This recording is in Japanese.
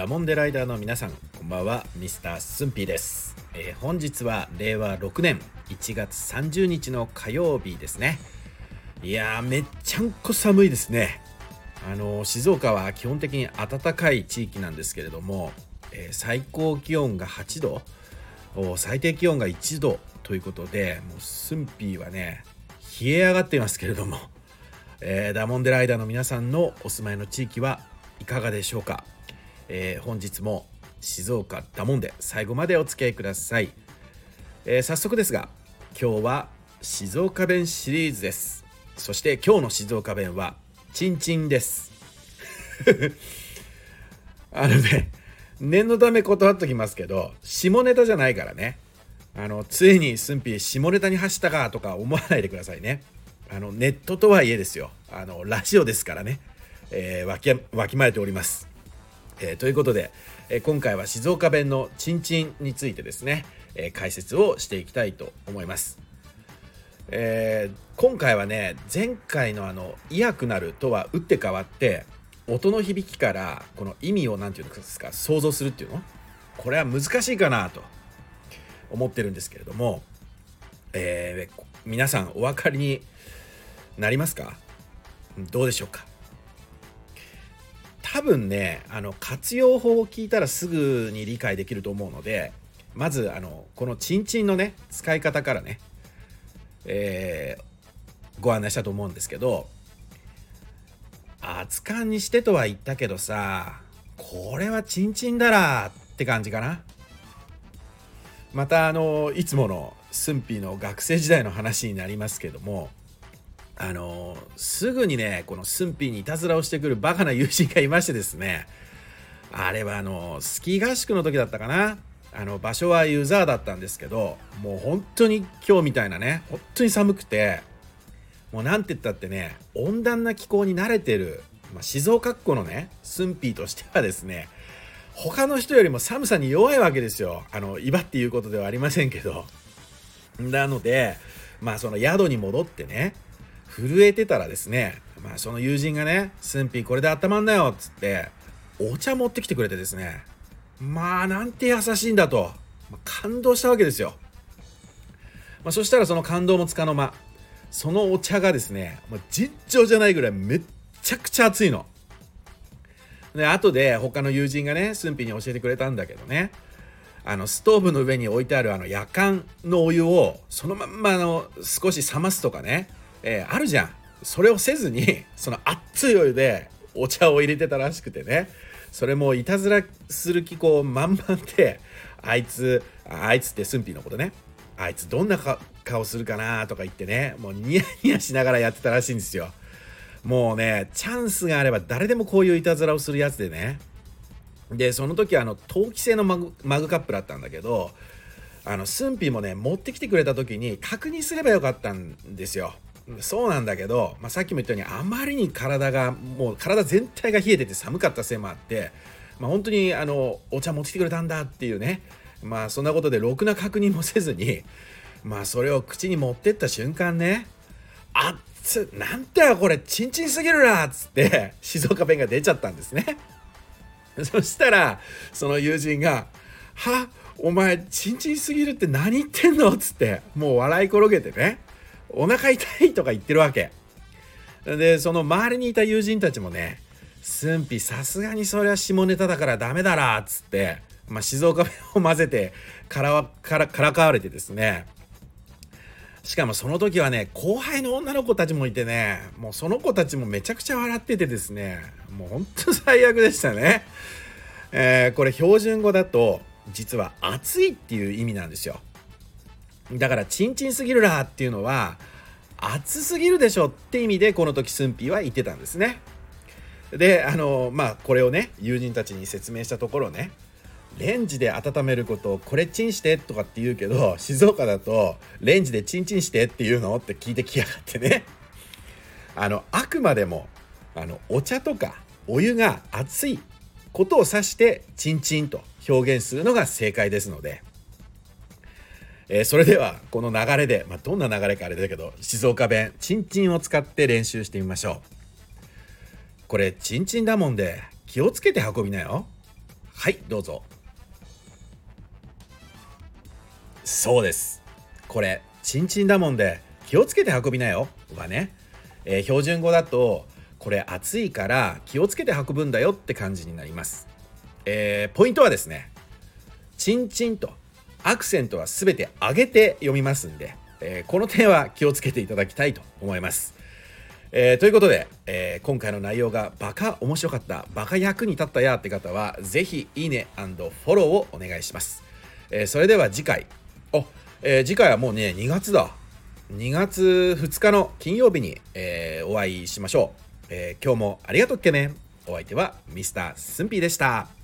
ダモンデライダーの皆さんこんばんは。ミスタースンピーです、えー本日は令和6年1月30日の火曜日ですね。いやーめっちゃんこ寒いですね。あのー静岡は基本的に暖かい地域なんですけれども、えー最高気温が8度お最低気温が1度ということでもうスンピーはね冷え上がっていますけれども、えーダモンデライダーの皆さんのお住まいの地域はいかがでしょうか、えー本日も静岡ダモンデ最後までお付き合いください、えー早速ですが今日は静岡弁シリーズです。そして今日の静岡弁はチンチンです。あのね念のため断っときますけど下ネタじゃないからね。あのついに駿府下ネタに走ったかとか思わないでくださいね。あのネットとはいえですよ。あのラジオですからね、えーわきわきまえております、えーということで、えー今回は静岡弁のチンチンについてですね、えー解説をしていきたいと思います。えー今回はね前回のあの「いやくなる」とは打って変わって音の響きからこの意味を何て言うんですか想像するっていうの？これは難しいかなと思ってるんですけれども、えー皆さんお分かりになりますか？どうでしょうか？多分ねあの活用法を聞いたらすぐに理解できると思うのでまずあのこのチンチンのね使い方からねえーご案内したと思うんですけど熱燗にしてとは言ったけどさこれはチンチンだらって感じかな。またあのいつもの駿府の学生時代の話になりますけどもあのすぐにねこの駿府にいたずらをしてくるバカな友人がいましてですね。あれはあのスキー合宿の時だったかな。あの場所はユーザーだったんですけどもう本当に今日みたいなね本当に寒くてもうなんて言ったってね温暖な気候に慣れてる、まあ、静岡っ子のねスンピーとしてはですね他の人よりも寒さに弱いわけですよ。あの威張っていうことではありませんけど。なのでまあその宿に戻ってね震えてたらですね、まあ、その友人がね「スンピーこれで温まんなよ」っつってお茶持ってきてくれてですねまあなんて優しいんだと、まあ感動したわけですよ、まあ、そしたらその感動もつかの間そのお茶がですねもう尋常じゃないぐらいめっちゃくちゃ熱いの。で後で他の友人がね駿府に教えてくれたんだけどねあのストーブの上に置いてあるあの夜間のお湯をそのまんまの少し冷ますとかね、えーあるじゃん。それをせずに その熱いお湯でお茶を入れてたらしくてね。それもいたずらする気候満々であいつあいつって駿府のことね。あいつどんな顔するかなとか言ってね。もうニヤニヤしながらやってたらしいんですよ。もうねチャンスがあれば誰でもこういういたずらをするやつでね。でその時あの陶器製のマグマグカップだったんだけどあの駿府もね持ってきてくれた時に確認すればよかったんですよ。そうなんだけど、まあ、さっきも言ったようにあまりに体がもう体全体が冷えてて寒かったせいもあって、まあ、本当にあのお茶持ってきてくれたんだっていうね。まあそんなことでろくな確認もせずにまあそれを口に持ってった瞬間ねあっつなんてよこれチンチンすぎるなっつって静岡弁が出ちゃったんですね。そしたらその友人が「はお前チンチンすぎるって何言ってんの?」っつってもう笑い転げてね「お腹痛い」とか言ってるわけ。でその周りにいた友人たちもね「駿府さすがにそれは下ネタだからダメだな」っつって、まあ、静岡弁を混ぜてからからからかわれてですね。しかもその時はね後輩の女の子たちもいてねもうその子たちもめちゃくちゃ笑っててですねもうほんと最悪でしたね、えーこれ標準語だと実は暑いっていう意味なんですよ。だからチンチンすぎるらっていうのは暑すぎるでしょって意味でこの時駿府は言ってたんですね。であのまあこれをね友人たちに説明したところねレンジで温めることをこれチンしてとかって言うけど静岡だとレンジでチンチンしてって言うのって聞いてきやがってね。あのあくまでもあのお茶とかお湯が熱いことを指してチンチンと表現するのが正解ですので、えーそれではこの流れで、まあ、どんな流れかあれだけど静岡弁チンチンを使って練習してみましょう。これチンチンだもんで気をつけて運びなよ。はいどうぞ。そうです。これチンチンだもんで気をつけて運びなよ。はね、えー、標準語だとこれ暑いから気をつけて運ぶんだよって感じになります、えー、ポイントはですねチンチンとアクセントは全て上げて読みますんで、えー、この点は気をつけていただきたいと思いますえー、ということで、えー、今回の内容がバカ面白かった、バカ役に立ったやって方は、ぜひいいねフォローをお願いします。えー、それでは次回、お、え次回はもうね、2月だ。2月2日の金曜日に、えお会いしましょう、え今日もありがとうっけね。お相手はミスタースンピーでした。